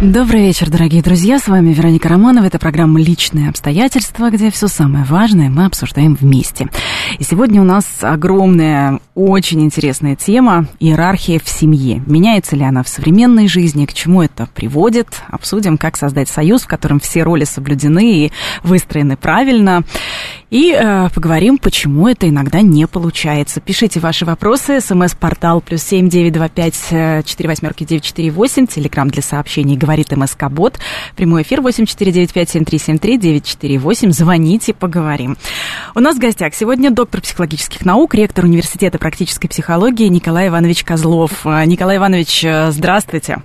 Добрый вечер, дорогие друзья. С вами Вероника Романова. Это программа «Личные обстоятельства», где все самое важное мы обсуждаем вместе. И сегодня у нас огромная, очень интересная тема – иерархия в семье. Меняется ли она в современной жизни, к чему это приводит? Обсудим, как создать союз, в котором все роли соблюдены и выстроены правильно. И э, поговорим, почему это иногда не получается. Пишите ваши вопросы. СМС-портал плюс семь девять два пять э, четыре восьмерки девять четыре восемь. Телеграмм для сообщений говорит МСК Бот. Прямой эфир восемь четыре девять пять семь три семь три девять четыре восемь. Звоните, поговорим. У нас в гостях сегодня доктор психологических наук, ректор университета практической психологии Николай Иванович Козлов. Э, Николай Иванович, э, здравствуйте.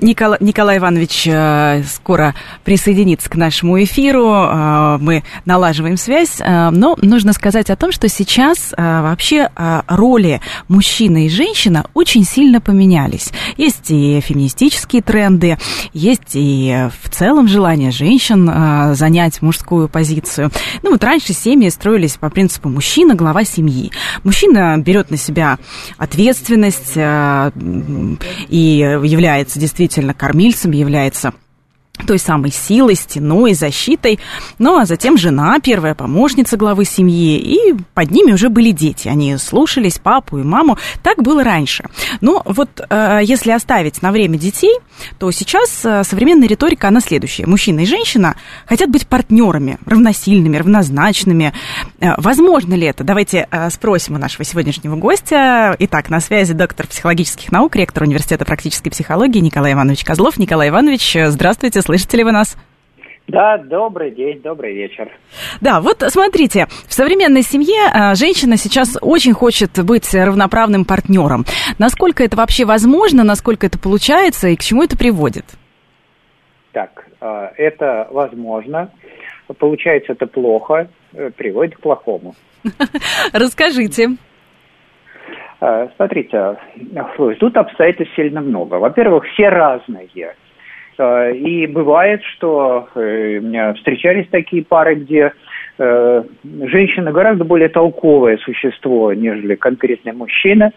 Николай, Николай Иванович э, скоро присоединится к нашему эфиру. Э, мы налаживаем связь. Э, но нужно сказать о том, что сейчас вообще роли мужчины и женщины очень сильно поменялись. Есть и феминистические тренды, есть и в целом желание женщин занять мужскую позицию. Ну вот раньше семьи строились по принципу мужчина – глава семьи. Мужчина берет на себя ответственность и является действительно действительно кормильцем является той самой силой, стеной, защитой. Ну, а затем жена, первая помощница главы семьи, и под ними уже были дети. Они слушались папу и маму. Так было раньше. Но вот э, если оставить на время детей, то сейчас э, современная риторика, она следующая. Мужчина и женщина хотят быть партнерами, равносильными, равнозначными. Э, возможно ли это? Давайте э, спросим у нашего сегодняшнего гостя. Итак, на связи доктор психологических наук, ректор Университета практической психологии Николай Иванович Козлов. Николай Иванович, здравствуйте, Слышите ли вы нас? Да, добрый день, добрый вечер. Да, вот смотрите, в современной семье а, женщина сейчас очень хочет быть равноправным партнером. Насколько это вообще возможно, насколько это получается и к чему это приводит? Так, а, это возможно. Получается это плохо, э, приводит к плохому. Расскажите. Смотрите, тут обстоятельств сильно много. Во-первых, все разные. Э, и бывает, что э, у меня встречались такие пары, где э, женщина гораздо более толковое существо, нежели конкретный мужчина.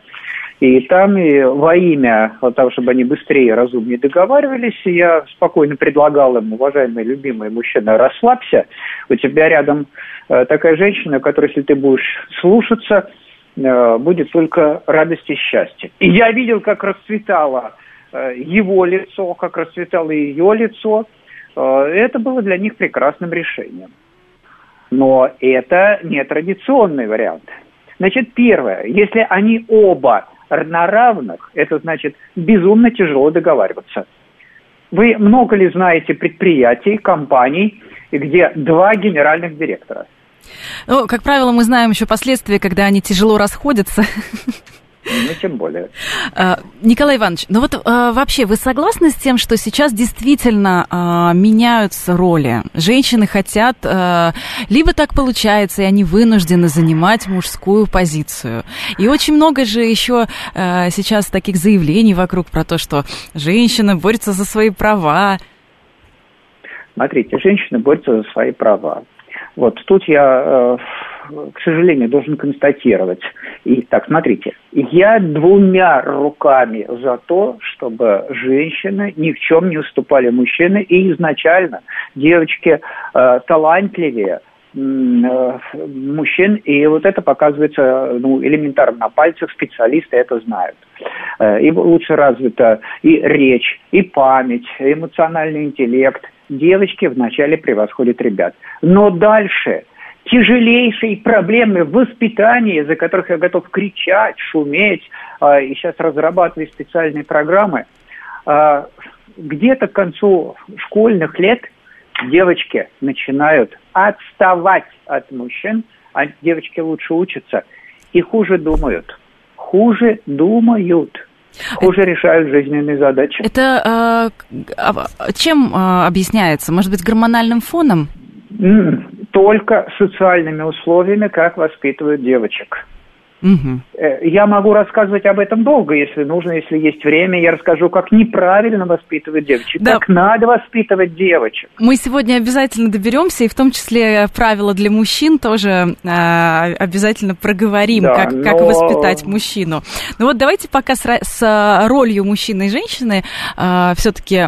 И там и во имя того, чтобы они быстрее и разумнее договаривались, я спокойно предлагал им, уважаемый любимый мужчина, расслабься, у тебя рядом такая женщина, которая, если ты будешь слушаться, будет только радость и счастье. И я видел, как расцветала его лицо, как расцветало ее лицо. Э, это было для них прекрасным решением. Но это не традиционный вариант. Значит, первое, если они оба на равных, это значит безумно тяжело договариваться. Вы много ли знаете предприятий, компаний, где два генеральных директора? Ну, как правило, мы знаем еще последствия, когда они тяжело расходятся. Ну, тем более. А, Николай Иванович, ну вот а, вообще вы согласны с тем, что сейчас действительно а, меняются роли? Женщины хотят, либо так получается, и они вынуждены занимать мужскую позицию. И очень много же еще сейчас таких заявлений вокруг про то, что женщина борется за свои права. Смотрите, женщины борются за свои права. Вот тут я к сожалению, должен констатировать. И так, смотрите, я двумя руками за то, чтобы женщины ни в чем не уступали мужчины, и изначально девочки э, талантливее, э, мужчин, и вот это показывается ну, элементарно на пальцах, специалисты это знают. Э, и лучше развита и речь, и память, и эмоциональный интеллект. Девочки вначале превосходят ребят. Но дальше – тяжелейшие проблемы в воспитании, за которых я готов кричать, шуметь, а, и сейчас разрабатываю специальные программы, а, где-то к концу школьных лет девочки начинают отставать от мужчин, а девочки лучше учатся и хуже думают. Хуже думают хуже решают жизненные задачи. Это э, чем э, объясняется? Может быть, гормональным фоном? Только социальными условиями, как воспитывают девочек. Угу. Я могу рассказывать об этом долго, если нужно, если есть время. Я расскажу, как неправильно воспитывать девочек, да. как надо воспитывать девочек. Мы сегодня обязательно доберемся, и в том числе правила для мужчин тоже э, обязательно проговорим, да, как, но... как воспитать мужчину. Ну вот давайте пока с, с ролью мужчины и женщины э, все-таки э,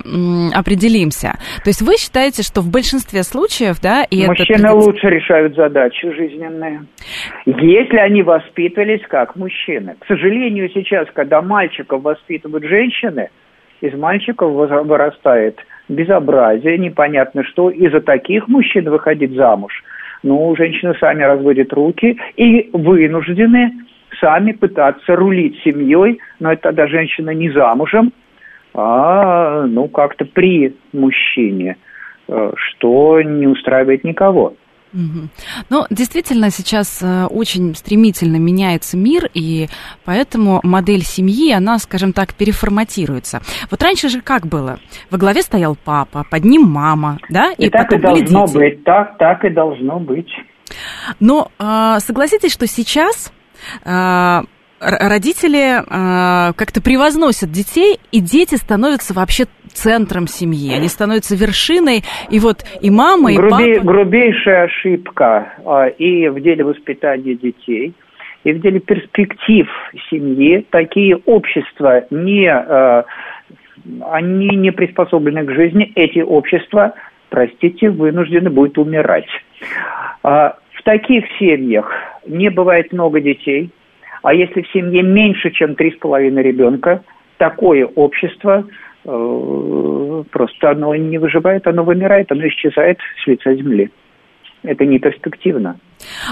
определимся. То есть вы считаете, что в большинстве случаев, да, и Мужчины это... лучше решают задачи жизненные. Если они воспитывают воспитывались как мужчины. К сожалению, сейчас, когда мальчиков воспитывают женщины, из мальчиков вырастает безобразие, непонятно что, из-за таких мужчин выходить замуж. Ну, женщины сами разводят руки и вынуждены сами пытаться рулить семьей, но это тогда женщина не замужем, а ну как-то при мужчине, э, что не устраивает никого. Угу. Ну, действительно, сейчас э, очень стремительно меняется мир, и поэтому модель семьи, она, скажем так, переформатируется. Вот раньше же как было? Во главе стоял папа, под ним мама, да? И, и так и должно дети. быть, так, так и должно быть. Но э, согласитесь, что сейчас э, родители э, как-то превозносят детей, и дети становятся вообще центром семьи, они становятся вершиной, и вот и мама, и Грубей, папа... Грубейшая ошибка э, и в деле воспитания детей, и в деле перспектив семьи. Такие общества не, э, они не приспособлены к жизни, эти общества, простите, вынуждены будут умирать. Э, в таких семьях не бывает много детей – а если в семье меньше, чем три с половиной ребенка, такое общество э, просто оно не выживает, оно вымирает, оно исчезает с лица земли. Это не перспективно.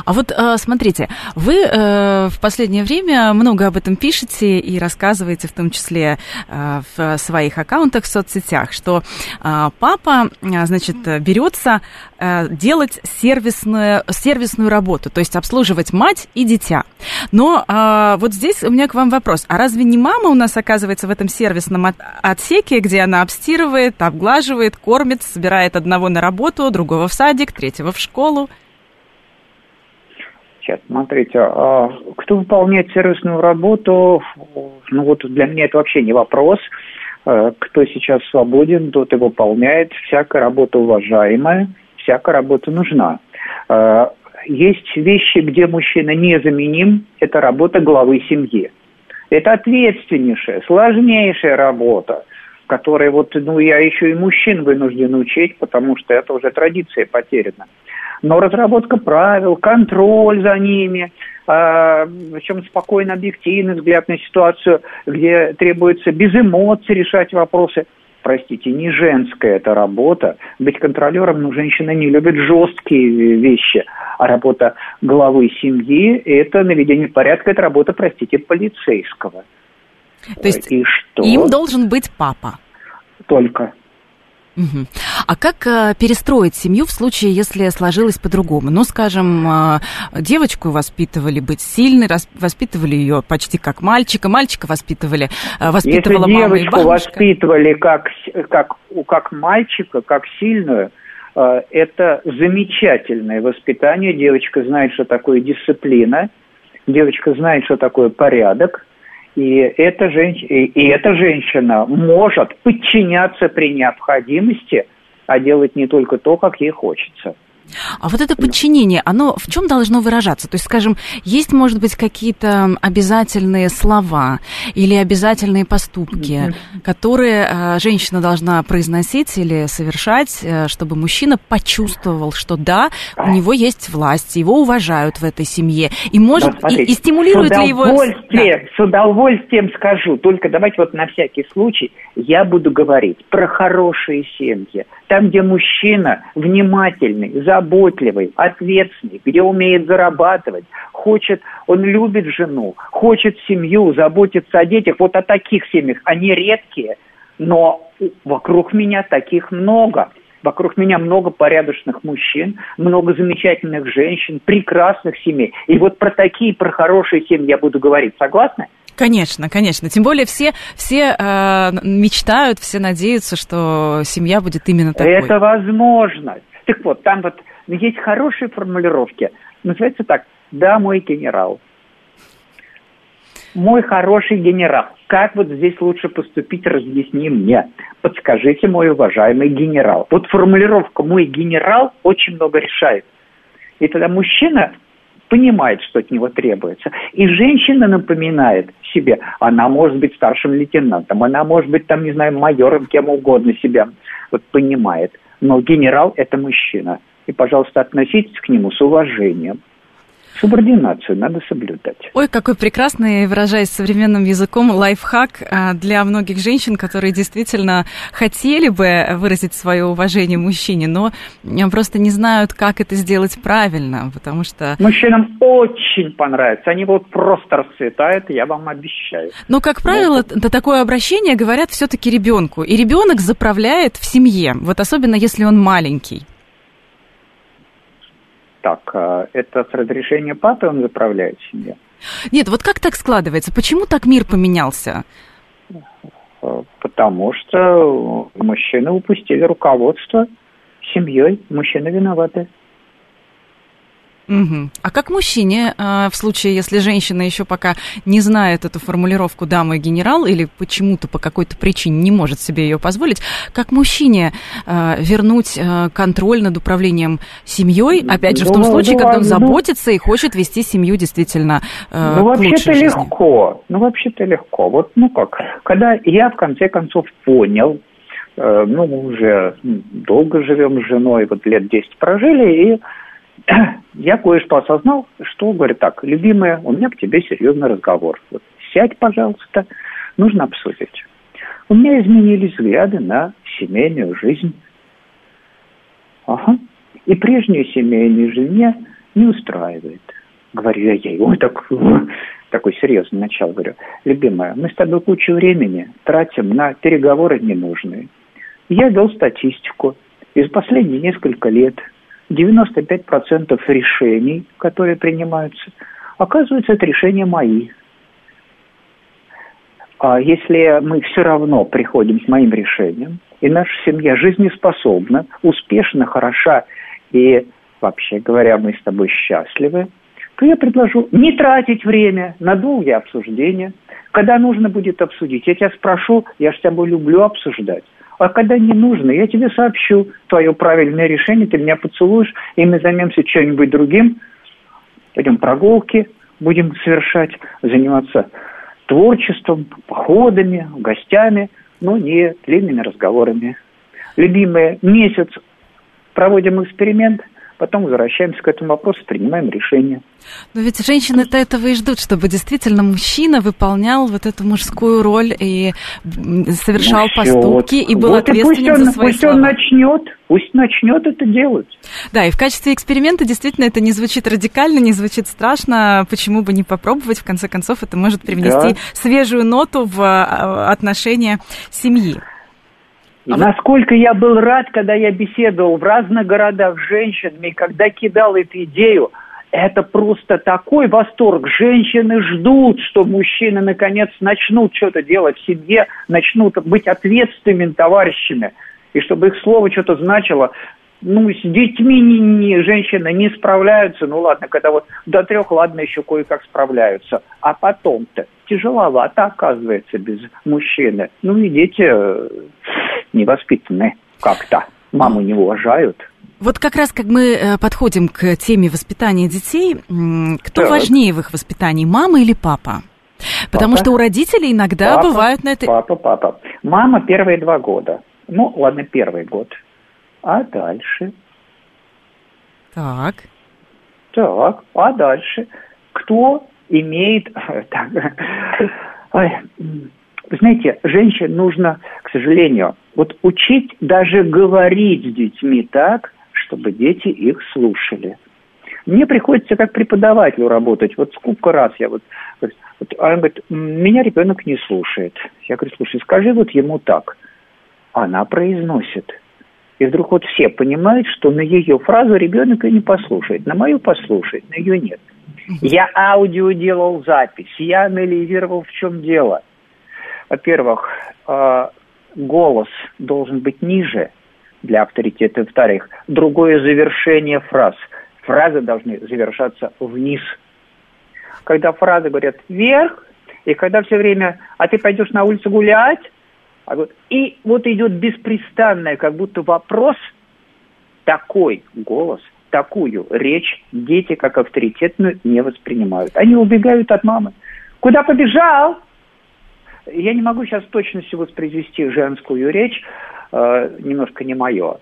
А вот э, смотрите, вы э, в последнее время много об этом пишете и рассказываете, в том числе э, в своих аккаунтах в соцсетях, что папа, значит, берется делать сервисную, сервисную работу, то есть обслуживать мать и дитя. Но вот здесь у меня к вам вопрос. А разве не мама у нас оказывается в этом сервисном отсеке, где она обстирывает, обглаживает, кормит, собирает одного на работу, другого в садик, третьего в школу? Сейчас, смотрите, а кто выполняет сервисную работу, ну вот для меня это вообще не вопрос. Э, кто сейчас свободен, тот и выполняет. Всякая работа уважаемая, всякая работа нужна. Э, есть вещи, где мужчина незаменим, это работа главы семьи. Это ответственнейшая, сложнейшая работа, которой вот, ну, я еще и мужчин вынужден учить, потому что это уже традиция потеряна но разработка правил, контроль за ними, э, причем спокойно, объективный взгляд на ситуацию, где требуется без эмоций решать вопросы. Простите, не женская эта работа. Быть контролером, ну, женщины не любят жесткие вещи. А работа главы семьи – это наведение порядка, это работа, простите, полицейского. То есть И что? им должен быть папа? Только. Угу. А как э, перестроить семью в случае, если сложилось по-другому? Ну, скажем, э, девочку воспитывали быть сильной, воспитывали ее почти как мальчика, мальчика воспитывали, э, воспитывала если мама и бабушка. воспитывали как, как, как мальчика, как сильную, э, это замечательное воспитание. Девочка знает, что такое дисциплина, девочка знает, что такое порядок, и эта, женщ... и эта женщина может подчиняться при необходимости, а делать не только то, как ей хочется. А вот это подчинение, оно в чем должно выражаться? То есть, скажем, есть, может быть, какие-то обязательные слова или обязательные поступки, mm-hmm. которые э, женщина должна произносить или совершать, э, чтобы мужчина почувствовал, что да, у него есть власть, его уважают в этой семье, и может да, и, и стимулирует ли его. Да. С удовольствием скажу. Только давайте вот на всякий случай я буду говорить про хорошие семьи, там, где мужчина внимательный, заботливый, ответственный, где умеет зарабатывать, хочет, он любит жену, хочет семью, заботится о детях. Вот о таких семьях. Они редкие, но вокруг меня таких много. Вокруг меня много порядочных мужчин, много замечательных женщин, прекрасных семей. И вот про такие, про хорошие семьи я буду говорить. Согласны? Конечно, конечно. Тем более все, все э, мечтают, все надеются, что семья будет именно такой. Это возможно. Так вот, там вот есть хорошие формулировки. Называется так. Да, мой генерал. Мой хороший генерал. Как вот здесь лучше поступить, разъясни мне. Подскажите, мой уважаемый генерал. Вот формулировка «мой генерал» очень много решает. И тогда мужчина понимает, что от него требуется. И женщина напоминает себе, она может быть старшим лейтенантом, она может быть, там, не знаю, майором, кем угодно себя вот понимает. Но генерал – это мужчина. И, пожалуйста, относитесь к нему с уважением. Субординацию надо соблюдать. Ой, какой прекрасный, выражаясь современным языком, лайфхак а, для многих женщин, которые действительно хотели бы выразить свое уважение мужчине, но просто не знают, как это сделать правильно, потому что... Мужчинам очень понравится, они вот просто расцветают, я вам обещаю. Но, как правило, но... такое обращение говорят все-таки ребенку, и ребенок заправляет в семье, вот особенно если он маленький так, а, это с разрешения папы он заправляет семью? Нет, вот как так складывается? Почему так мир поменялся? Потому что мужчины упустили руководство семьей, мужчины виноваты. Угу. А как мужчине, э, в случае, если женщина еще пока не знает эту формулировку «дама и генерал» или почему-то по какой-то причине не может себе ее позволить, как мужчине э, вернуть э, контроль над управлением семьей, опять же, в том ну, случае, когда он заботится и хочет вести семью действительно Ну, вообще-то легко. Ну, вообще-то легко. Вот, ну как, когда я, в конце концов, понял, ну, мы уже долго живем с женой, вот лет 10 прожили, и я кое-что осознал, что, говорит так, любимая, у меня к тебе серьезный разговор. Вот, сядь, пожалуйста, нужно обсудить. У меня изменились взгляды на семейную жизнь. Ага. И прежнюю семейную жизнь меня не устраивает. Говорю я ей, ой, так, такой серьезный начал, говорю, любимая, мы с тобой кучу времени тратим на переговоры ненужные. Я вел статистику. Из последних несколько лет 95% решений, которые принимаются, оказывается, это решения мои. А если мы все равно приходим к моим решениям, и наша семья жизнеспособна, успешна, хороша, и, вообще говоря, мы с тобой счастливы, то я предложу не тратить время на долгие обсуждения. Когда нужно будет обсудить, я тебя спрошу, я же тобой люблю обсуждать. А когда не нужно, я тебе сообщу твое правильное решение, ты меня поцелуешь, и мы займемся чем-нибудь другим. Пойдем прогулки будем совершать, заниматься творчеством, походами, гостями, но не длинными разговорами. Любимые, месяц проводим эксперимент – потом возвращаемся к этому вопросу, принимаем решение. Но ведь женщины-то этого и ждут, чтобы действительно мужчина выполнял вот эту мужскую роль и совершал ну, поступки вот. и был вот ответственен и пусть он, за свои пусть слова. он начнет, пусть начнет это делать. Да, и в качестве эксперимента действительно это не звучит радикально, не звучит страшно. Почему бы не попробовать? В конце концов, это может привнести да. свежую ноту в а, отношения семьи. А Насколько я был рад, когда я беседовал в разных городах с женщинами, когда кидал эту идею, это просто такой восторг. Женщины ждут, что мужчины наконец начнут что-то делать в семье, начнут быть ответственными товарищами, и чтобы их слово что-то значило. Ну, с детьми не, не, женщины не справляются, ну ладно, когда вот до трех, ладно, еще кое-как справляются. А потом-то тяжеловато оказывается без мужчины. Ну и дети невоспитаны как-то, маму не уважают. Вот как раз как мы э, подходим к теме воспитания детей, кто так. важнее в их воспитании, мама или папа? Потому папа. что у родителей иногда папа, бывают на это... Папа, папа. Мама первые два года. Ну, ладно, первый год. А дальше? Так. Так, а дальше? Кто имеет... Так, ой, знаете, женщин нужно, к сожалению, вот учить даже говорить с детьми так, чтобы дети их слушали. Мне приходится как преподавателю работать. Вот сколько раз я вот... вот а он говорит, меня ребенок не слушает. Я говорю, слушай, скажи вот ему так. Она произносит. И вдруг вот все понимают, что на ее фразу ребенок и не послушает. На мою послушает, на ее нет. Я аудио делал запись, я анализировал, в чем дело – во-первых, э, голос должен быть ниже, для авторитета. Во-вторых, другое завершение фраз. Фразы должны завершаться вниз. Когда фразы говорят вверх, и когда все время, а ты пойдешь на улицу гулять, а и вот идет беспрестанное, как будто вопрос, такой голос, такую речь дети как авторитетную не воспринимают. Они убегают от мамы. Куда побежал? Я не могу сейчас точностью воспроизвести женскую речь, э, немножко не мое.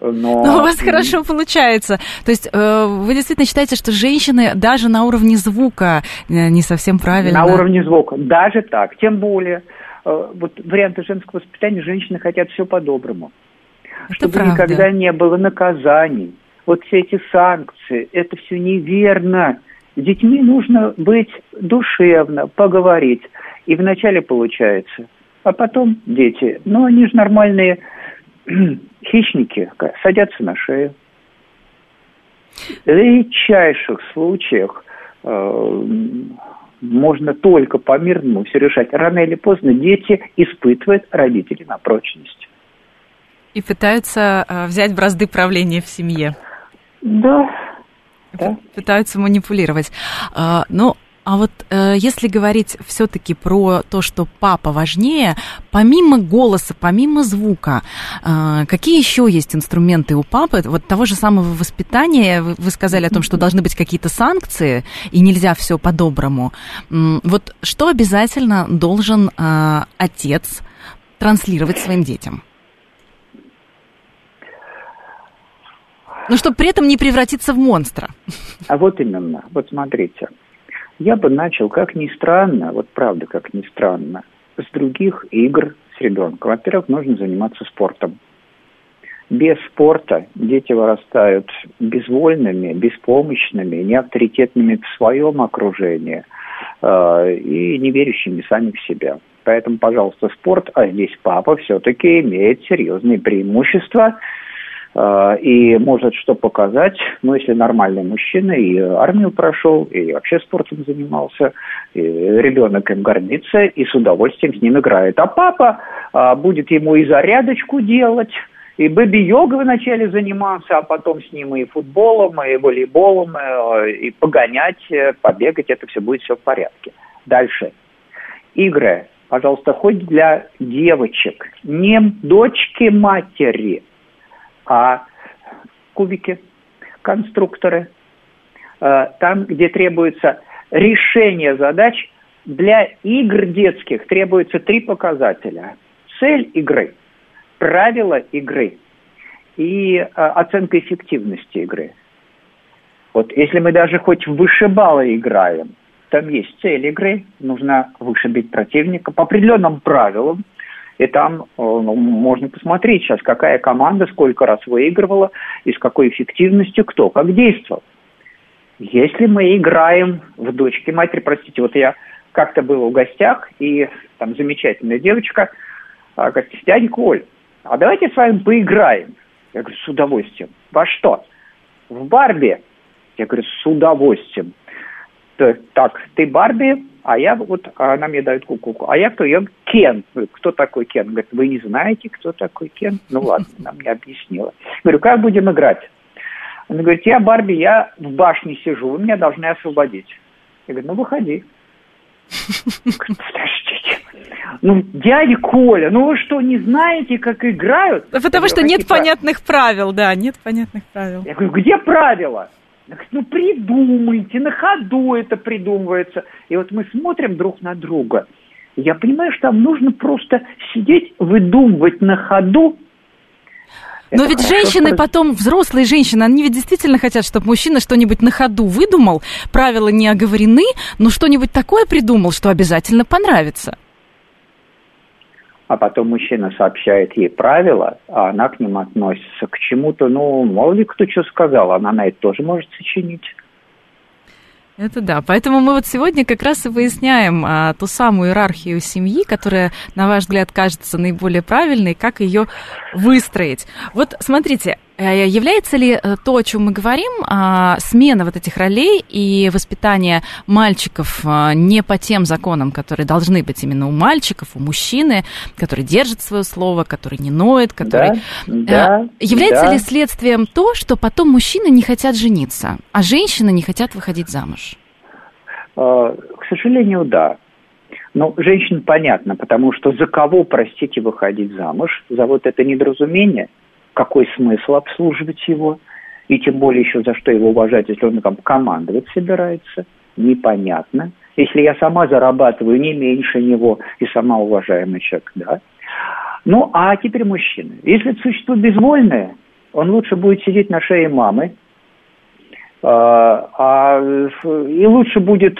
Но... Но у вас хорошо получается. То есть э, вы действительно считаете, что женщины даже на уровне звука э, не совсем правильно? На уровне звука, даже так. Тем более, э, вот варианты женского воспитания, женщины хотят все по-доброму. Чтобы правда. никогда не было наказаний. Вот все эти санкции, это все неверно. С детьми нужно быть душевно, поговорить. И вначале получается. А потом дети, ну они же нормальные хищники, садятся на шею. В редчайших случаях э, можно только по-мирному все решать. Рано или поздно дети испытывают родителей на прочность. И пытаются э, взять бразды правления в семье. Да. да. Пытаются манипулировать. Э, но а вот э, если говорить все-таки про то, что папа важнее, помимо голоса, помимо звука, э, какие еще есть инструменты у папы? Вот того же самого воспитания, вы, вы сказали о том, что должны быть какие-то санкции, и нельзя все по-доброму. Вот что обязательно должен э, отец транслировать своим детям? Ну, чтобы при этом не превратиться в монстра. А вот именно. Вот смотрите. Я бы начал, как ни странно, вот правда, как ни странно, с других игр с ребенком. Во-первых, нужно заниматься спортом. Без спорта дети вырастают безвольными, беспомощными, неавторитетными в своем окружении э, и не верящими сами в себя. Поэтому, пожалуйста, спорт, а здесь папа все-таки имеет серьезные преимущества – и может что показать, ну, если нормальный мужчина, и армию прошел, и вообще спортом занимался, и ребенок им гордится и с удовольствием с ним играет. А папа а, будет ему и зарядочку делать, и бэби-йогой вначале заниматься, а потом с ним и футболом, и волейболом, и, и погонять, побегать, это все будет все в порядке. Дальше. Игры, пожалуйста, хоть для девочек, не дочки матери – а кубики, конструкторы, э, там, где требуется решение задач, для игр детских требуется три показателя. Цель игры, правила игры и э, оценка эффективности игры. Вот если мы даже хоть в вышибалы играем, там есть цель игры, нужно вышибить противника по определенным правилам, и там э, ну, можно посмотреть сейчас, какая команда сколько раз выигрывала и с какой эффективностью кто как действовал. Если мы играем в дочки матери, простите, вот я как-то был в гостях, и там замечательная девочка а, говорит, дядя Коль, а давайте с вами поиграем. Я говорю, с удовольствием. Во что? В Барби. Я говорю, с удовольствием. Так, ты Барби, а я вот, она мне дает куколку. А я кто? Я Кен. Кто такой Кен? Говорит, вы не знаете, кто такой Кен? Ну ладно, она мне объяснила. Говорю, как будем играть? Она говорит, я Барби, я в башне сижу, вы меня должны освободить. Я говорю, ну выходи. Подождите. Ну, дядя Коля, ну вы что, не знаете, как играют? Потому что нет понятных правил, да, нет понятных правил. Я говорю, где правила? Ну, придумайте, на ходу это придумывается. И вот мы смотрим друг на друга. Я понимаю, что там нужно просто сидеть, выдумывать на ходу. Но это ведь женщины про... потом, взрослые женщины, они ведь действительно хотят, чтобы мужчина что-нибудь на ходу выдумал, правила не оговорены, но что-нибудь такое придумал, что обязательно понравится а потом мужчина сообщает ей правила, а она к ним относится к чему-то, ну, мало ли кто что сказал, она на это тоже может сочинить. Это да. Поэтому мы вот сегодня как раз и выясняем а, ту самую иерархию семьи, которая, на ваш взгляд, кажется наиболее правильной, как ее выстроить. Вот смотрите, является ли э, то, о чем мы говорим, а, смена вот этих ролей и воспитание мальчиков а, не по тем законам, которые должны быть именно у мальчиков, у мужчины, который держит свое слово, который не ноет, который... Да, да, является да. ли следствием то, что потом мужчины не хотят жениться, а женщины не хотят выходить замуж? К сожалению, да. Ну, женщин понятно, потому что за кого, простите, выходить замуж? За вот это недоразумение? Какой смысл обслуживать его? И тем более еще за что его уважать, если он там командовать собирается? Непонятно. Если я сама зарабатываю не меньше него и сама уважаемый человек, да? Ну, а теперь мужчины. Если это существо безвольное, он лучше будет сидеть на шее мамы, а, а, и лучше будет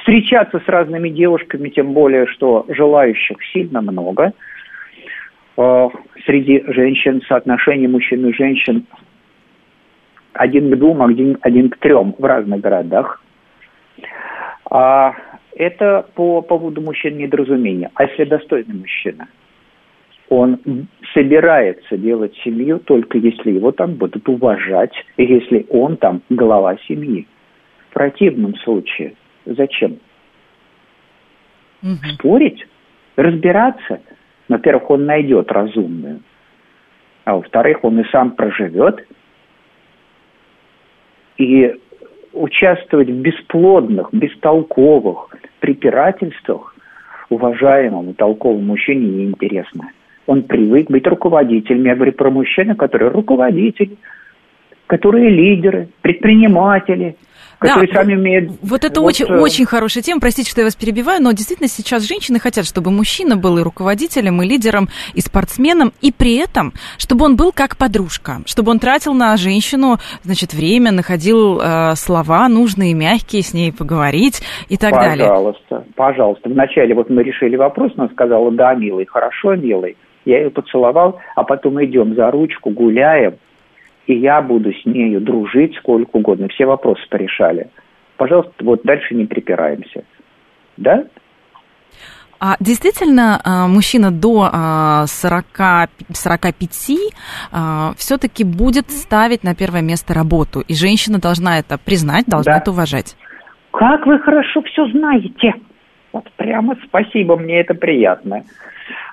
встречаться с разными девушками, тем более, что желающих сильно много. Э, среди женщин соотношение мужчин и женщин один к двум, один, один к трем в разных городах. А это по поводу мужчин недоразумения. А если достойный мужчина? Он собирается делать семью только если его там будут уважать, и если он там глава семьи. В противном случае Зачем? Угу. Спорить? Разбираться? Во-первых, он найдет разумную. А во-вторых, он и сам проживет. И участвовать в бесплодных, бестолковых препирательствах уважаемому толковому мужчине неинтересно. Он привык быть руководителем. Я говорю про мужчину, который руководитель, которые лидеры, предприниматели – которые да, сами умеют... Вот это вот, очень, э... очень хорошая тема. Простите, что я вас перебиваю, но действительно сейчас женщины хотят, чтобы мужчина был и руководителем, и лидером, и спортсменом, и при этом, чтобы он был как подружка, чтобы он тратил на женщину, значит, время, находил э, слова нужные, мягкие, с ней поговорить и так пожалуйста, далее. Пожалуйста, пожалуйста. Вначале вот мы решили вопрос, она сказала, да, милый, хорошо, милый. Я ее поцеловал, а потом идем за ручку, гуляем, и я буду с нею дружить сколько угодно. Все вопросы порешали. Пожалуйста, вот дальше не припираемся. Да? А действительно, а, мужчина до 40, 45 все-таки будет ставить на первое место работу, и женщина должна это признать, должна да. это уважать. Как вы хорошо все знаете. Вот прямо спасибо, мне это приятно.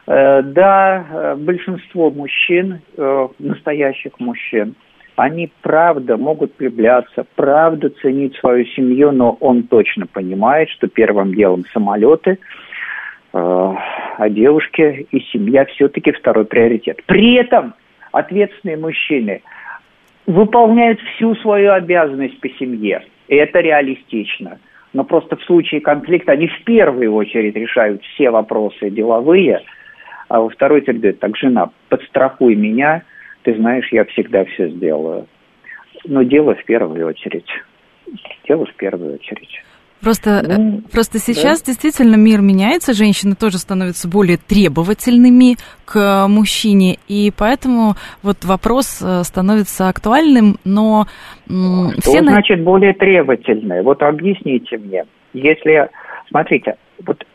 Э, да, э, большинство мужчин, э, настоящих мужчин, они правда могут влюбляться, правда ценить свою семью, но он точно понимает, что первым делом самолеты, э, а девушки и семья все-таки второй приоритет. При этом ответственные мужчины выполняют всю свою обязанность по семье. И это реалистично. Но просто в случае конфликта они в первую очередь решают все вопросы деловые, а во второй очередь так, жена, подстрахуй меня – ты знаешь, я всегда все сделаю. Но дело в первую очередь. Дело в первую очередь. Просто, ну, просто сейчас да. действительно мир меняется, женщины тоже становятся более требовательными к мужчине, и поэтому вот вопрос э, становится актуальным, но Что все... значит более требовательные? Вот объясните мне. Если, смотрите, вот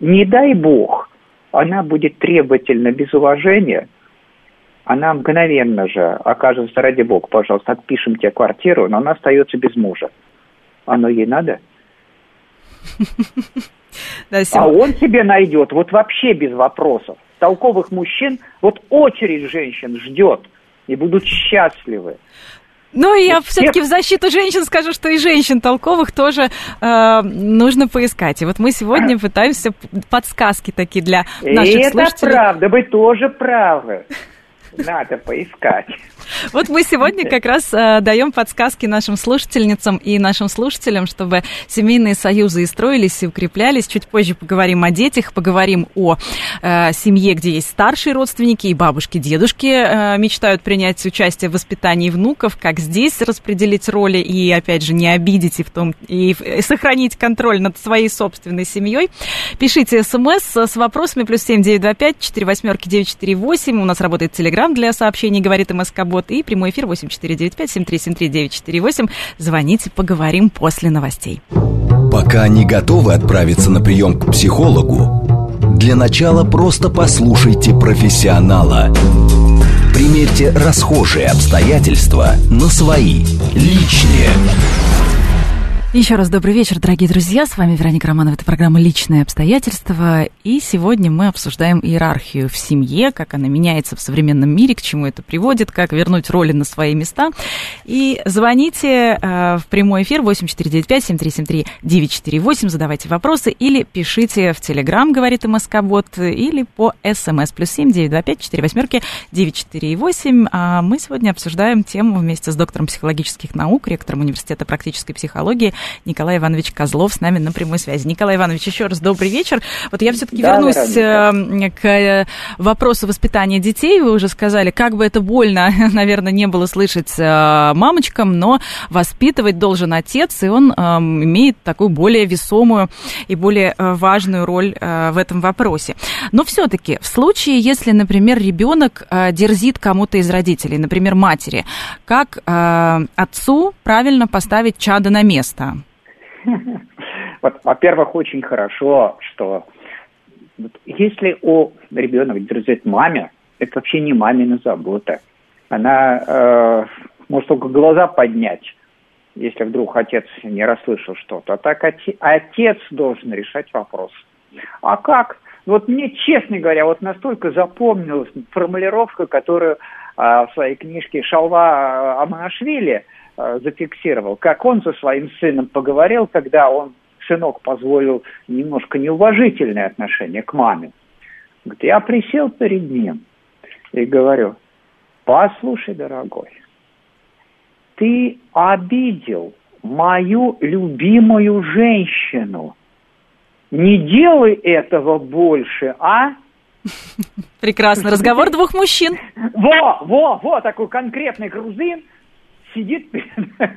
не дай бог, она будет требовательна без уважения – она мгновенно же окажется, ради бога, пожалуйста, отпишем тебе квартиру, но она остается без мужа. Оно ей надо? А он себе найдет, вот вообще без вопросов. Толковых мужчин, вот очередь женщин ждет и будут счастливы. Ну, и я все-таки в защиту женщин скажу, что и женщин толковых тоже э, нужно поискать. И вот мы сегодня пытаемся подсказки такие для наших и слушателей. Это правда, вы тоже правы. Надо поискать. Вот мы сегодня как раз э, даем подсказки нашим слушательницам и нашим слушателям, чтобы семейные союзы и строились, и укреплялись. Чуть позже поговорим о детях, поговорим о э, семье, где есть старшие родственники и бабушки, дедушки э, мечтают принять участие в воспитании внуков, как здесь распределить роли и, опять же, не обидеть и, в том, и, и сохранить контроль над своей собственной семьей. Пишите смс с вопросами плюс семь девять два пять четыре восьмерки девять четыре восемь. У нас работает телеграм для сообщений, говорит МСК Бот и прямой эфир 8495-7373-948. Звоните, поговорим после новостей. Пока не готовы отправиться на прием к психологу, для начала просто послушайте профессионала. Примерьте расхожие обстоятельства на свои, личные. Еще раз добрый вечер, дорогие друзья. С вами Вероника Романова. Это программа «Личные обстоятельства». И сегодня мы обсуждаем иерархию в семье, как она меняется в современном мире, к чему это приводит, как вернуть роли на свои места. И звоните э, в прямой эфир 8495-7373-948, задавайте вопросы или пишите в Телеграм, говорит МСК-бот, или по СМС плюс 7 925 4 восьмерки 948. А мы сегодня обсуждаем тему вместе с доктором психологических наук, ректором Университета практической психологии Николай Иванович Козлов с нами на прямой связи. Николай Иванович, еще раз добрый вечер. Вот я все-таки да, вернусь э, к э, вопросу воспитания детей. Вы уже сказали, как бы это больно, наверное, не было слышать э, мамочкам, но воспитывать должен отец, и он имеет такую более весомую и более важную роль в этом вопросе. Но все-таки в случае, если, например, ребенок дерзит кому-то из родителей, например, матери, как отцу правильно поставить чада на место? Вот, во-первых, очень хорошо, что если у ребенка друзит маме, это вообще не мамина забота. Она э, может только глаза поднять, если вдруг отец не расслышал что-то. А так отец, должен решать вопрос. А как? Вот мне, честно говоря, вот настолько запомнилась формулировка, которую э, в своей книжке Шалва Аманашвили – зафиксировал, как он со своим сыном поговорил, когда он, сынок, позволил немножко неуважительное отношение к маме. Говорит, я присел перед ним и говорю, послушай, дорогой, ты обидел мою любимую женщину. Не делай этого больше, а? Прекрасно. Разговор двух мужчин. Во, во, во, такой конкретный грузин – сидит перед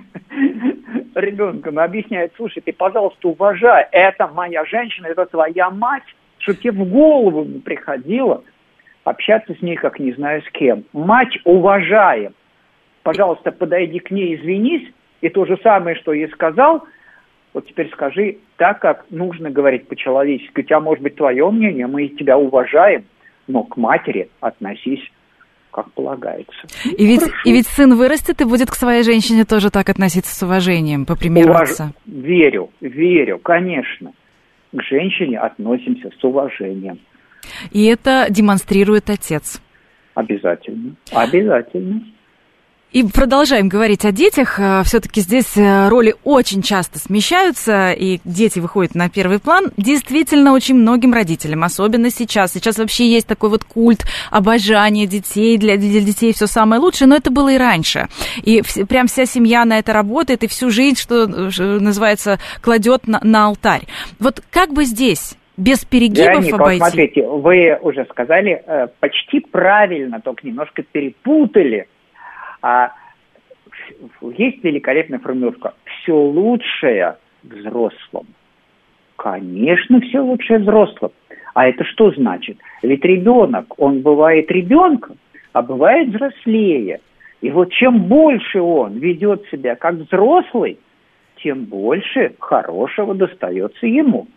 ребенком и объясняет, слушай, ты, пожалуйста, уважай, это моя женщина, это твоя мать, что тебе в голову не приходило общаться с ней, как не знаю с кем. Мать уважаем. Пожалуйста, подойди к ней, извинись, и то же самое, что я сказал, вот теперь скажи так, как нужно говорить по-человечески. У тебя может быть твое мнение, мы тебя уважаем, но к матери относись как полагается. И ведь, и ведь сын вырастет и будет к своей женщине тоже так относиться с уважением, по примеру Уваж... отца. Верю, верю, конечно. К женщине относимся с уважением. И это демонстрирует отец. Обязательно, обязательно. И продолжаем говорить о детях. Э, Все-таки здесь э, роли очень часто смещаются, и дети выходят на первый план. Действительно, очень многим родителям, особенно сейчас. Сейчас вообще есть такой вот культ обожания детей, для, для детей все самое лучшее, но это было и раньше. И прям вся семья на это работает, и всю жизнь, что называется, кладет на, на алтарь. Вот как бы здесь без перегибов Вероника, обойти? Вот смотрите, вы уже сказали э, почти правильно, только немножко перепутали а есть великолепная формулировка «все лучшее взрослым». Конечно, все лучшее взрослым. А это что значит? Ведь ребенок, он бывает ребенком, а бывает взрослее. И вот чем больше он ведет себя как взрослый, тем больше хорошего достается ему.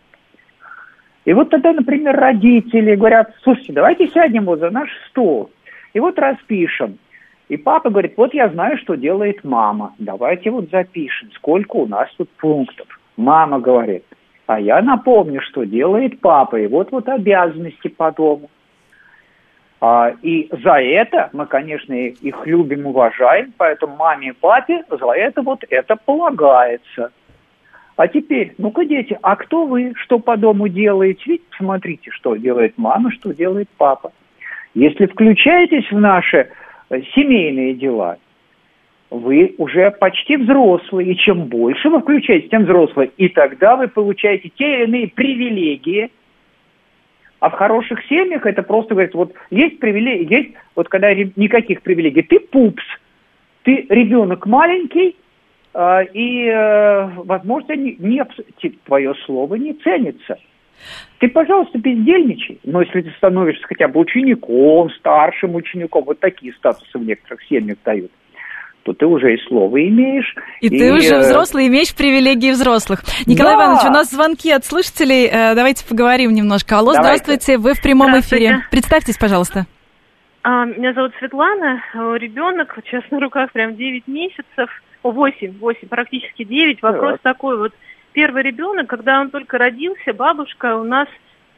И вот тогда, например, родители говорят, слушайте, давайте сядем вот за наш стол и вот распишем, и папа говорит, вот я знаю, что делает мама. Давайте вот запишем, сколько у нас тут пунктов. Мама говорит, а я напомню, что делает папа. И вот вот обязанности по дому. А, и за это мы, конечно, их любим, уважаем, поэтому маме и папе за это вот это полагается. А теперь, ну-ка, дети, а кто вы, что по дому делаете? Видите, смотрите, что делает мама, что делает папа. Если включаетесь в наши Э, семейные дела, вы уже почти взрослые, и чем больше вы включаете, тем взрослые, и тогда вы получаете те или иные привилегии, а в хороших семьях это просто говорит, вот есть привилегии, есть, вот когда никаких привилегий, ты пупс, ты ребенок маленький, э, и, э, возможно, не, не, твое слово не ценится. Ты, пожалуйста, бездельничай. Но если ты становишься хотя бы учеником, старшим учеником, вот такие статусы в некоторых семьях дают, то ты уже и слово имеешь. И, и ты уже э, взрослый, имеешь привилегии взрослых. Николай да. Иванович, у нас звонки от слушателей. Э, давайте поговорим немножко. Алло, Давайте. здравствуйте, вы в прямом эфире. Представьтесь, пожалуйста. А, меня зовут Светлана, ребенок, сейчас на руках прям 9 месяцев, о, 8, 8, практически 9. Вопрос да. такой вот, первый ребенок, когда он только родился, бабушка у нас,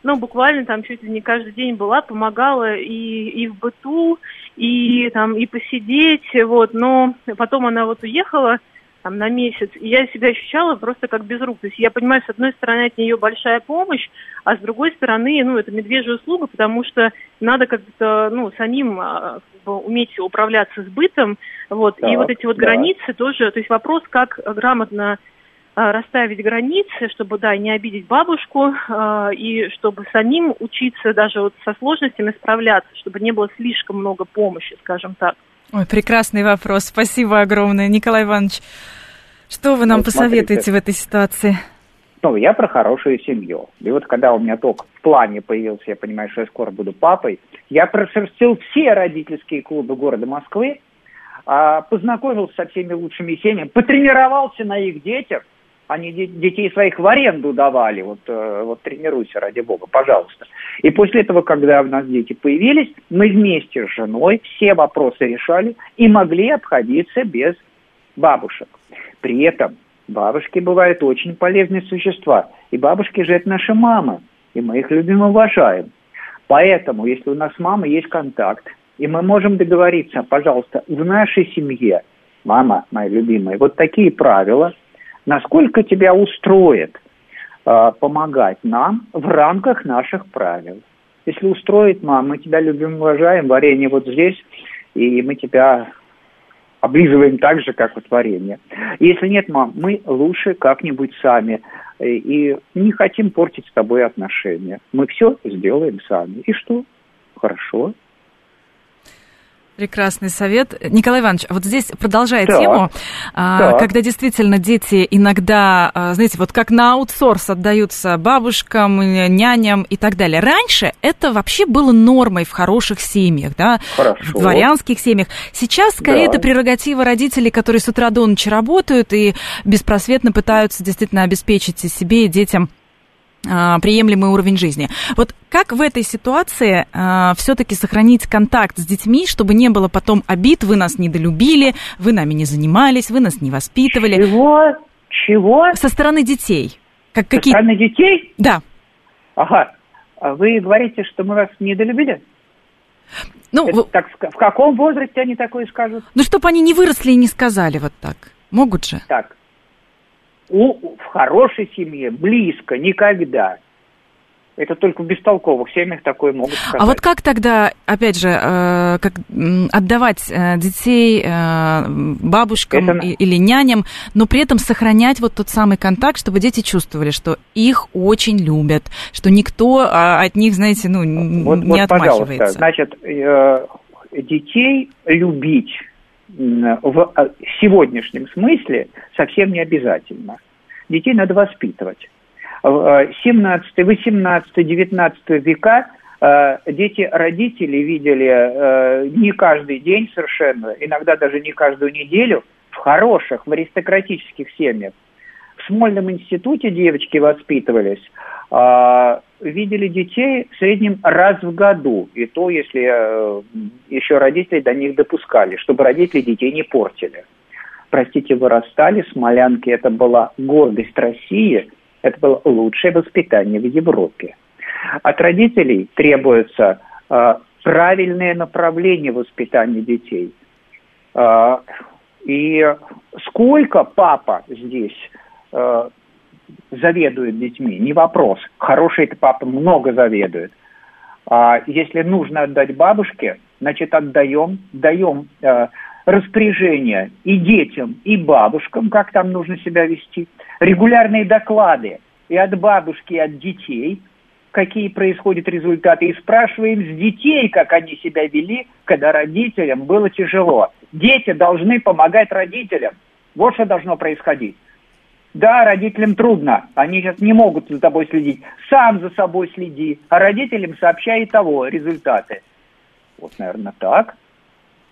ну, буквально там чуть ли не каждый день была, помогала и, и в быту, и там, и посидеть, вот, но потом она вот уехала, там, на месяц, и я себя ощущала просто как без рук. То есть я понимаю, с одной стороны, от нее большая помощь, а с другой стороны, ну, это медвежья услуга, потому что надо как-то, ну, самим а, уметь управляться с бытом, вот, да, и вот эти вот да. границы тоже, то есть вопрос, как грамотно расставить границы, чтобы, да, не обидеть бабушку, э, и чтобы самим учиться даже вот со сложностями справляться, чтобы не было слишком много помощи, скажем так. Ой, прекрасный вопрос. Спасибо огромное, Николай Иванович. Что вы нам вот посоветуете смотрите, в этой ситуации? Ну, я про хорошую семью. И вот когда у меня только в плане появился, я понимаю, что я скоро буду папой, я прошерстил все родительские клубы города Москвы, а, познакомился со всеми лучшими семьями, потренировался на их детях, они детей своих в аренду давали, вот, э, вот тренируйся ради бога, пожалуйста. И после этого, когда у нас дети появились, мы вместе с женой все вопросы решали и могли обходиться без бабушек. При этом бабушки бывают очень полезные существа. И бабушки же это наши мамы. И мы их любим и уважаем. Поэтому, если у нас с мамой есть контакт, и мы можем договориться, пожалуйста, в нашей семье, мама моя любимая, вот такие правила, насколько тебя устроит э, помогать нам в рамках наших правил. Если устроит, мама, мы тебя любим, уважаем, варенье вот здесь, и мы тебя облизываем так же, как вот варенье. Если нет, мам, мы лучше как-нибудь сами. И не хотим портить с тобой отношения. Мы все сделаем сами. И что? Хорошо. Прекрасный совет. Николай Иванович, вот здесь продолжая да. тему, а, да. когда действительно дети иногда, а, знаете, вот как на аутсорс отдаются бабушкам, няням и так далее. Раньше это вообще было нормой в хороших семьях, да, Хорошо. в дворянских семьях. Сейчас скорее да. это прерогатива родителей, которые с утра до ночи работают и беспросветно пытаются действительно обеспечить себе и детям приемлемый уровень жизни. Вот как в этой ситуации а, все-таки сохранить контакт с детьми, чтобы не было потом обид, вы нас недолюбили, вы нами не занимались, вы нас не воспитывали? Чего? Чего? Со стороны детей. Как, Со какие... стороны детей? Да. Ага. А вы говорите, что мы вас недолюбили? Ну, Это, так, в каком возрасте они такое скажут? Ну, чтобы они не выросли и не сказали вот так. Могут же? Так, у, в хорошей семье близко никогда. Это только в бестолковых семьях такое могут сказать. А вот как тогда, опять же, э, как отдавать э, детей э, бабушкам Это... или няням, но при этом сохранять вот тот самый контакт, чтобы дети чувствовали, что их очень любят, что никто а, от них, знаете, ну, вот, не вот, отмахивается. Пожалуйста. Значит, детей любить в э, сегодняшнем смысле совсем не обязательно. Детей надо воспитывать. В 17, 18, 19 века э, дети родители видели э, не каждый день совершенно, иногда даже не каждую неделю, в хороших, в аристократических семьях. В Смольном институте девочки воспитывались, видели детей в среднем раз в году, и то, если э, еще родители до них допускали, чтобы родители детей не портили. Простите, вырастали, смолянки, это была гордость России, это было лучшее воспитание в Европе. От родителей требуется э, правильное направление воспитания детей. Э, и сколько папа здесь э, заведует детьми, не вопрос. Хороший это папа много заведует. А если нужно отдать бабушке, значит отдаем, даем э, распоряжение и детям, и бабушкам, как там нужно себя вести, регулярные доклады и от бабушки, и от детей, какие происходят результаты, и спрашиваем с детей, как они себя вели, когда родителям было тяжело. Дети должны помогать родителям. Вот что должно происходить. Да, родителям трудно, они сейчас не могут за тобой следить. Сам за собой следи, а родителям сообщай и того результаты. Вот, наверное, так.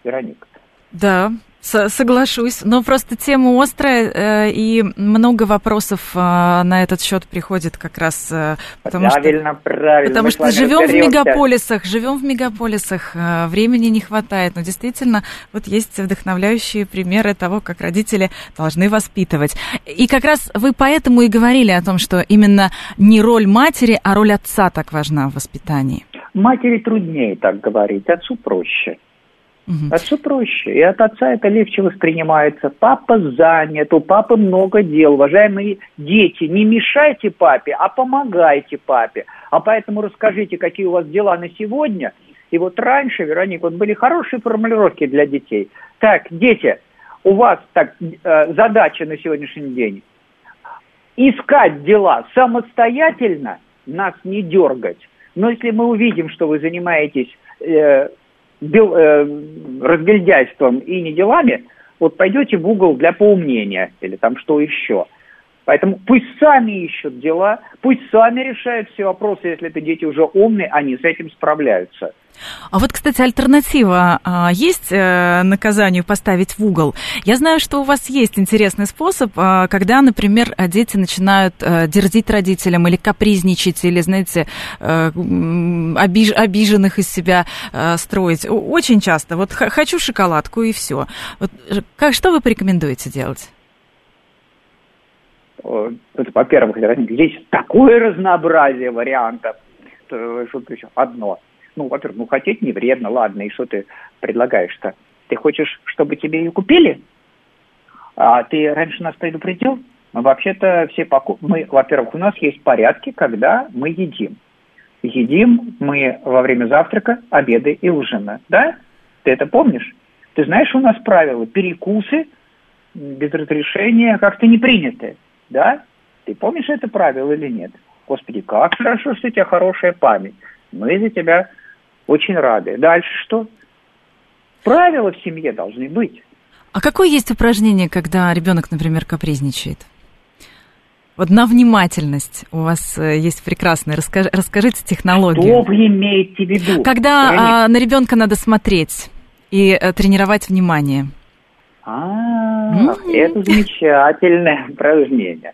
Вероника. Да, Соглашусь, но просто тема острая, э, и много вопросов э, на этот счет приходит как раз э, потому правильно, что... Правильно, Потому что живем в мегаполисах, живем в мегаполисах, времени не хватает, но действительно вот есть вдохновляющие примеры того, как родители должны воспитывать. И как раз вы поэтому и говорили о том, что именно не роль матери, а роль отца так важна в воспитании. Матери труднее так говорить, отцу проще. Угу. Отцу проще. И от отца это легче воспринимается. Папа занят, у папы много дел. Уважаемые дети, не мешайте папе, а помогайте папе. А поэтому расскажите, какие у вас дела на сегодня. И вот раньше, Вероника, вот были хорошие формулировки для детей. Так, дети, у вас так э, задача на сегодняшний день искать дела самостоятельно, нас не дергать. Но если мы увидим, что вы занимаетесь э, бел, э, разгильдяйством и не делами, вот пойдете в угол для поумнения или там что еще. Поэтому пусть сами ищут дела, пусть сами решают все вопросы, если это дети уже умные, они с этим справляются. А вот, кстати, альтернатива а, есть э, наказанию поставить в угол? Я знаю, что у вас есть интересный способ, а, когда, например, дети начинают а, дерзить родителям или капризничать, или, знаете, а, обиж, обиженных из себя строить. Очень часто. Вот хочу шоколадку и все. Вот, как, что вы порекомендуете делать? Во-первых, здесь такое разнообразие вариантов. Что еще? Одно – ну, во-первых, ну, хотеть не вредно, ладно, и что ты предлагаешь-то? Ты хочешь, чтобы тебе ее купили? А ты раньше нас предупредил? Мы вообще-то все покуп... Мы, во-первых, у нас есть порядки, когда мы едим. Едим мы во время завтрака, обеда и ужина, да? Ты это помнишь? Ты знаешь, у нас правила, перекусы без разрешения как-то не приняты, да? Ты помнишь это правило или нет? Господи, как хорошо, что у тебя хорошая память. Мы за тебя очень рады. Дальше что? Правила в семье должны быть. А какое есть упражнение, когда ребенок, например, капризничает? Вот на внимательность у вас э, есть прекрасная. Расскажи, расскажите технологию. Что вы имеете в виду? Когда а, на ребенка надо смотреть и а, тренировать внимание. А, это замечательное упражнение.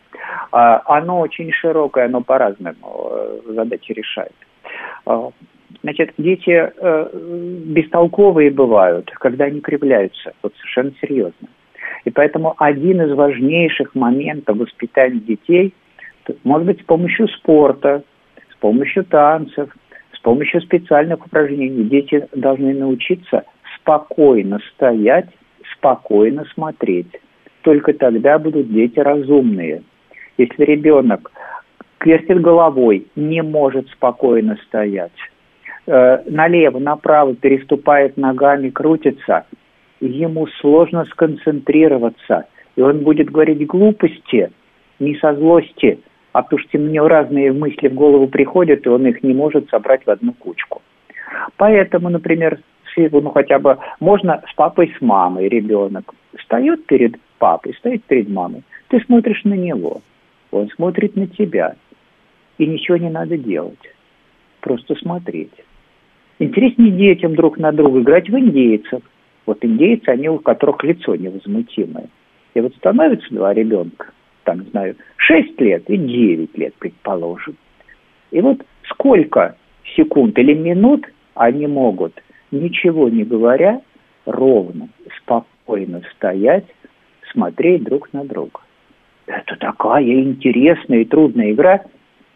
А, оно очень широкое, оно по-разному э, задачи решает. А, Значит, дети э, бестолковые бывают, когда они кривляются, вот совершенно серьезно. И поэтому один из важнейших моментов воспитания детей может быть с помощью спорта, с помощью танцев, с помощью специальных упражнений. Дети должны научиться спокойно стоять, спокойно смотреть. Только тогда будут дети разумные. Если ребенок крестит головой, не может спокойно стоять, э, налево, направо переступает ногами, крутится, ему сложно сконцентрироваться. И он будет говорить глупости, не со злости, а потому что мне разные мысли в голову приходят, и он их не может собрать в одну кучку. Поэтому, например, ну хотя бы можно с папой, с мамой ребенок встает перед папой, стоит перед мамой, ты смотришь на него, он смотрит на тебя, и ничего не надо делать, просто смотреть. Интереснее детям друг на друга играть в индейцев. Вот индейцы, они у которых лицо невозмутимое. И вот становится два ребенка, там, знаю, 6 лет и 9 лет, предположим. И вот сколько секунд или минут они могут, ничего не говоря, ровно, спокойно стоять, смотреть друг на друга. Это такая интересная и трудная игра,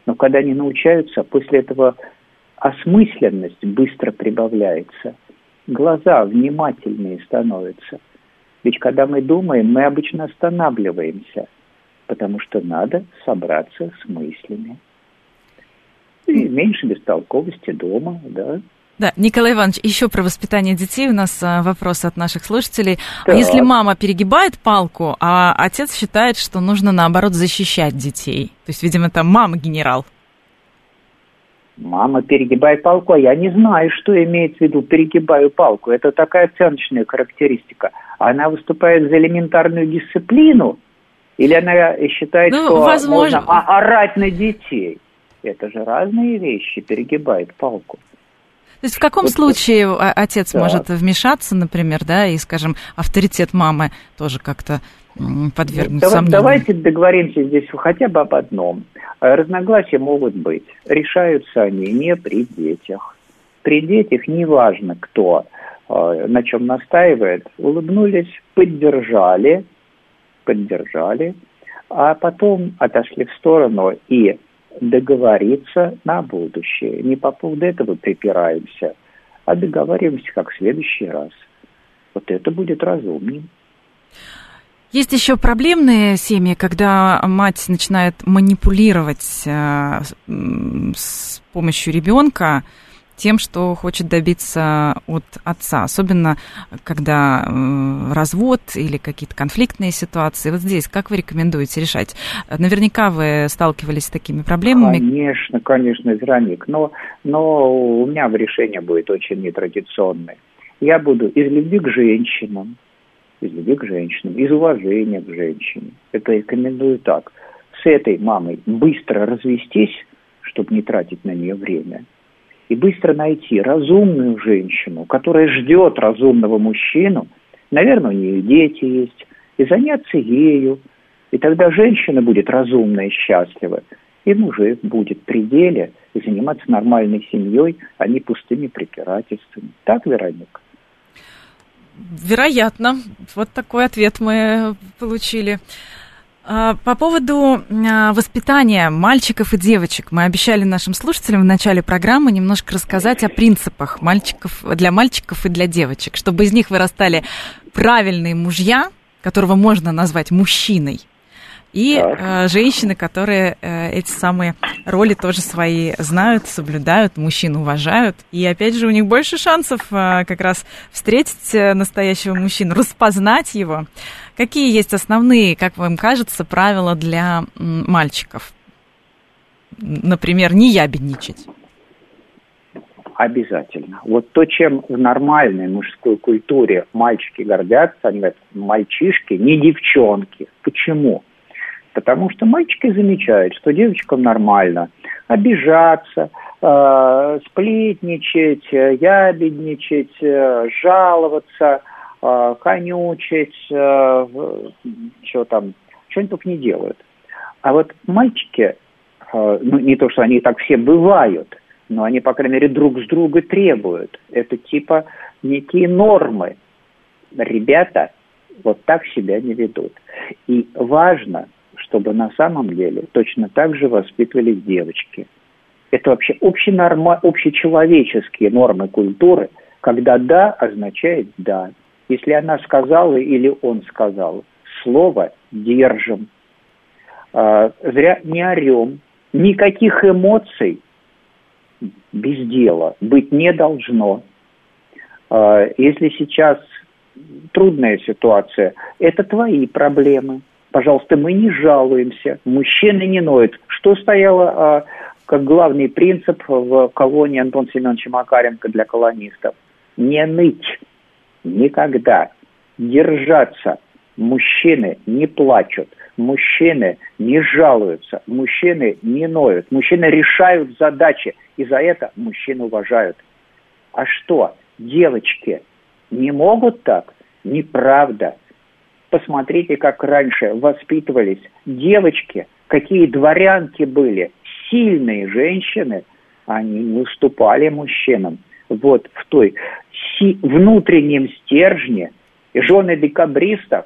но когда они научаются, после этого осмысленность быстро прибавляется, глаза внимательнее становятся. Ведь когда мы думаем, мы обычно останавливаемся, потому что надо собраться с мыслями. И меньше бестолковости дома, да. Да, Николай Иванович, еще про воспитание детей у нас а, вопрос от наших слушателей. А так. А если мама перегибает палку, а отец считает, что нужно наоборот защищать детей? То есть, видимо, там мама генерал. Мама перегибает палку, а я не знаю, что имеется в виду перегибаю палку. Это такая оценочная характеристика. Она выступает за элементарную дисциплину, или она считает, ну, что возможно... можно орать на детей. Это же разные вещи, перегибает палку. То есть в каком вот, случае отец да. может вмешаться, например, да, и, скажем, авторитет мамы тоже как-то подвергнуть Давай, сомнению? Давайте договоримся здесь хотя бы об одном. Разногласия могут быть. Решаются они не при детях. При детях неважно кто, э, на чем настаивает, улыбнулись, поддержали, поддержали, а потом отошли в сторону и договориться на будущее. Не по поводу этого припираемся, а договариваемся как в следующий раз. Вот это будет разумнее. Есть еще проблемные семьи, когда мать начинает манипулировать э, с помощью ребенка, тем, что хочет добиться от отца, особенно когда э, развод или какие-то конфликтные ситуации. Вот здесь как вы рекомендуете решать? Наверняка вы сталкивались с такими проблемами. Конечно, конечно, Вероник, но, но у меня решение будет очень нетрадиционное. Я буду из любви к женщинам, из любви к женщинам, из уважения к женщине. Это рекомендую так. С этой мамой быстро развестись, чтобы не тратить на нее время – и быстро найти разумную женщину, которая ждет разумного мужчину, наверное, у нее дети есть, и заняться ею. И тогда женщина будет разумная и счастлива, и мужик будет в пределе и заниматься нормальной семьей, а не пустыми препирательствами. Так, Вероника? Вероятно. Вот такой ответ мы получили. А, по поводу а, воспитания мальчиков и девочек. Мы обещали нашим слушателям в начале программы немножко рассказать о принципах мальчиков, для мальчиков и для девочек, чтобы из них вырастали правильные мужья, которого можно назвать мужчиной, и э, женщины, которые э, эти самые роли тоже свои знают, соблюдают, мужчин уважают. И опять же, у них больше шансов э, как раз встретить э, настоящего мужчину, распознать его. Какие есть основные, как вам кажется, правила для мальчиков? Например, не ябедничать. Обязательно. Вот то, чем в нормальной мужской культуре мальчики гордятся, они говорят, мальчишки, не девчонки. Почему? Потому что мальчики замечают, что девочкам нормально обижаться, э, сплетничать, ябедничать, э, жаловаться, э, конючить, э, что там, что-нибудь только не делают. А вот мальчики, э, ну не то, что они так все бывают, но они, по крайней мере, друг с друга требуют. Это типа некие нормы. Ребята вот так себя не ведут. И важно, чтобы на самом деле точно так же воспитывались девочки. Это вообще общенорма, общечеловеческие нормы культуры, когда «да» означает «да». Если она сказала или он сказал, слово держим. А, зря не орем. Никаких эмоций без дела быть не должно. А, если сейчас трудная ситуация, это твои проблемы – Пожалуйста, мы не жалуемся, мужчины не ноют. Что стояло а, как главный принцип в колонии Антона Семеновича Макаренко для колонистов? Не ныть никогда, держаться. Мужчины не плачут, мужчины не жалуются, мужчины не ноют, мужчины решают задачи, и за это мужчины уважают. А что, девочки не могут так? Неправда. Посмотрите, как раньше воспитывались девочки, какие дворянки были, сильные женщины, они не уступали мужчинам. Вот в той си- внутреннем стержне жены декабристов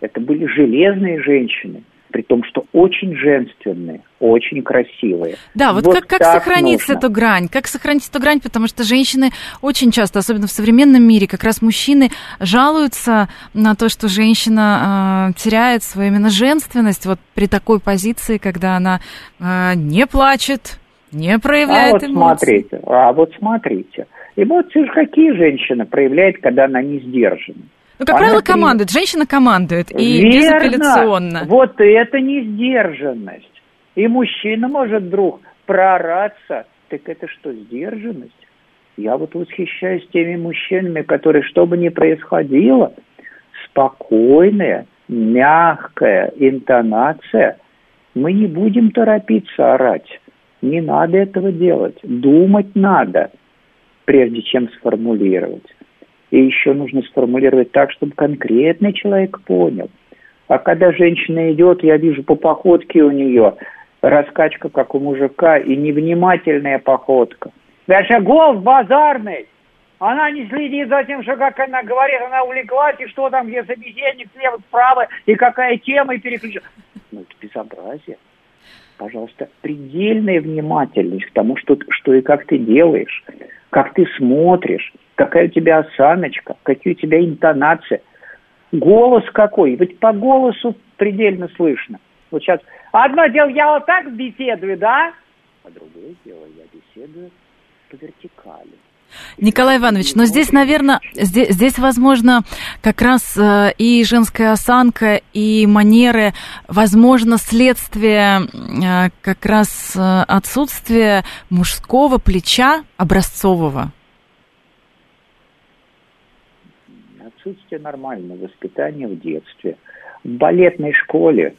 это были железные женщины – при том, что очень женственные, очень красивые. Да, вот, вот как, как сохранить нужно. эту грань? Как сохранить эту грань? Потому что женщины очень часто, особенно в современном мире, как раз мужчины жалуются на то, что женщина э, теряет свою именно женственность вот при такой позиции, когда она э, не плачет, не проявляет а вот эмоции. смотрите, а вот смотрите, эмоции же какие женщина проявляет, когда она не сдержана? Ну, как Она правило, командует. Женщина командует. И Верно. безапелляционно. Вот это не сдержанность. И мужчина может вдруг проораться. Так это что, сдержанность? Я вот восхищаюсь теми мужчинами, которые, что бы ни происходило, спокойная, мягкая интонация. Мы не будем торопиться орать. Не надо этого делать. Думать надо. прежде чем сформулировать. И еще нужно сформулировать так, чтобы конкретный человек понял. А когда женщина идет, я вижу по походке у нее раскачка, как у мужика, и невнимательная походка. Даже голос базарный. Она не следит за тем, что как она говорит, она увлеклась, и что там, где собеседник слева, справа, и какая тема, и переключена. Ну, это безобразие. Пожалуйста, предельная внимательность к тому, что, что и как ты делаешь, как ты смотришь, какая у тебя осаночка, какие у тебя интонации. Голос какой, ведь по голосу предельно слышно. Вот сейчас, одно дело, я вот так беседую, да? А другое дело, я беседую по вертикали. Николай Иванович, но здесь, наверное, здесь, здесь возможно, как раз э, и женская осанка, и манеры, возможно, следствие э, как раз э, отсутствия мужского плеча образцового. Отсутствие нормального воспитания в детстве. В балетной школе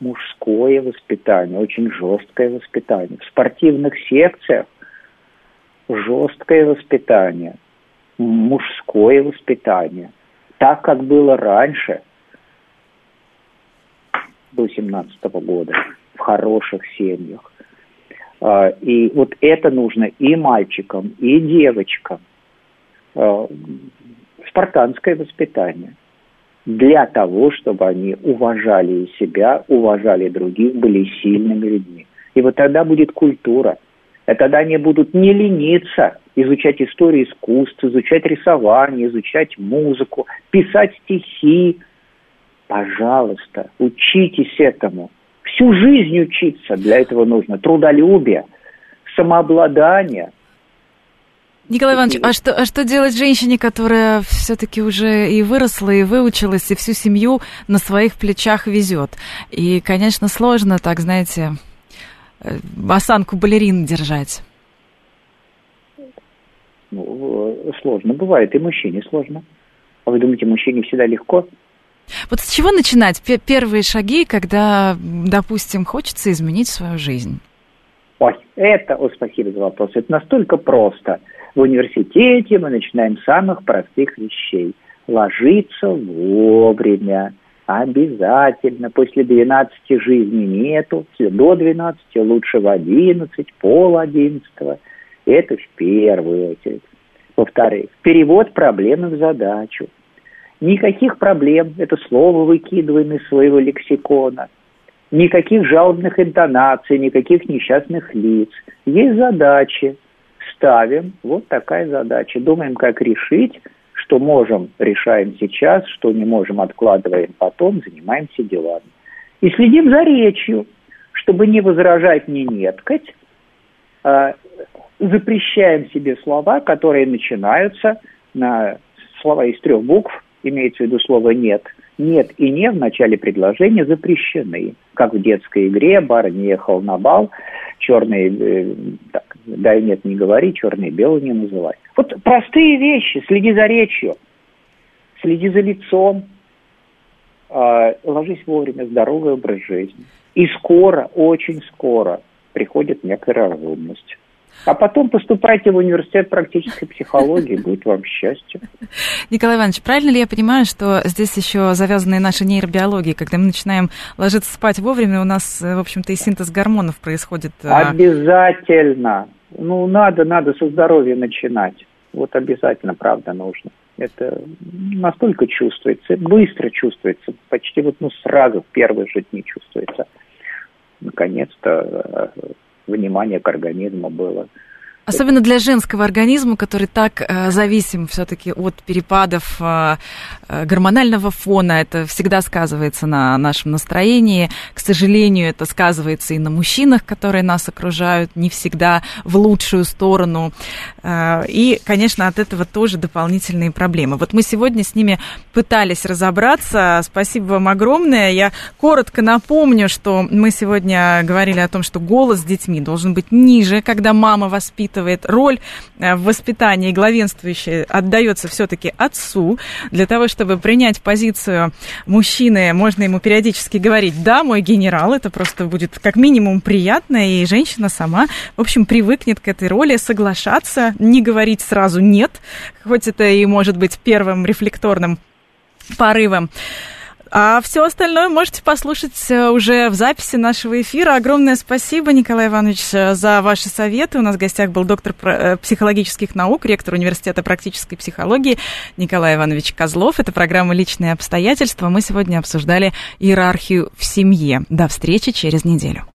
мужское воспитание, очень жесткое воспитание. В спортивных секциях жесткое воспитание, мужское воспитание, так, как было раньше, до 17 года, в хороших семьях. А, и вот это нужно и мальчикам, и девочкам. А, спартанское воспитание. Для того, чтобы они уважали себя, уважали других, были сильными людьми. И вот тогда будет культура – и тогда они будут не лениться изучать историю искусств, изучать рисование, изучать музыку, писать стихи. Пожалуйста, учитесь этому. Всю жизнь учиться для этого нужно. Трудолюбие, самообладание. Николай Иванович, а что, а что делать женщине, которая все-таки уже и выросла, и выучилась, и всю семью на своих плечах везет? И, конечно, сложно так, знаете, осанку балерин держать? Ну, сложно бывает, и мужчине сложно. А вы думаете, мужчине всегда легко? Вот с чего начинать первые шаги, когда, допустим, хочется изменить свою жизнь? Ой, это, о, спасибо за вопрос, это настолько просто. В университете мы начинаем с самых простых вещей. Ложиться вовремя, Обязательно. После 12 жизни нету. До 12, лучше в 11, пол 11. Это в первую очередь. Во-вторых, перевод проблемы в задачу. Никаких проблем, это слово выкидываем из своего лексикона. Никаких жалобных интонаций, никаких несчастных лиц. Есть задачи. Ставим. Вот такая задача. Думаем, как решить что можем, решаем сейчас, что не можем, откладываем потом, занимаемся делами. И следим за речью, чтобы не возражать, не неткать. А, запрещаем себе слова, которые начинаются на слова из трех букв, имеется в виду слово «нет». «Нет» и «не» в начале предложения запрещены. Как в детской игре «Барни ехал на бал», черный, э, так, да и нет, не говори, черный белый не называй. Вот простые вещи, следи за речью, следи за лицом, э, ложись вовремя, здоровый образ жизни. И скоро, очень скоро приходит некоторая разумность. А потом поступайте в университет практической психологии, будет вам счастье. Николай Иванович, правильно ли я понимаю, что здесь еще завязаны наши нейробиологии, когда мы начинаем ложиться спать вовремя, у нас, в общем-то, и синтез гормонов происходит? А? Обязательно. Ну, надо, надо со здоровья начинать. Вот обязательно, правда, нужно. Это настолько чувствуется, быстро чувствуется, почти вот ну сразу в первые же дни чувствуется. Наконец-то э, внимание к организму было. Особенно для женского организма, который так э, зависим все-таки от перепадов э, э, гормонального фона. Это всегда сказывается на нашем настроении. К сожалению, это сказывается и на мужчинах, которые нас окружают, не всегда в лучшую сторону. Э, и, конечно, от этого тоже дополнительные проблемы. Вот мы сегодня с ними пытались разобраться. Спасибо вам огромное. Я коротко напомню, что мы сегодня говорили о том, что голос с детьми должен быть ниже, когда мама воспитывает учитывает роль в воспитании главенствующей отдается все-таки отцу. Для того, чтобы принять позицию мужчины, можно ему периодически говорить, да, мой генерал, это просто будет как минимум приятно, и женщина сама, в общем, привыкнет к этой роли, соглашаться, не говорить сразу нет, хоть это и может быть первым рефлекторным порывом. А все остальное можете послушать э, уже в записи нашего эфира. Огромное спасибо, Николай Иванович, э, за ваши советы. У нас в гостях был доктор э, психологических наук, ректор Университета практической психологии Николай Иванович Козлов. Это программа «Личные обстоятельства». Мы сегодня обсуждали иерархию в семье. До встречи через неделю.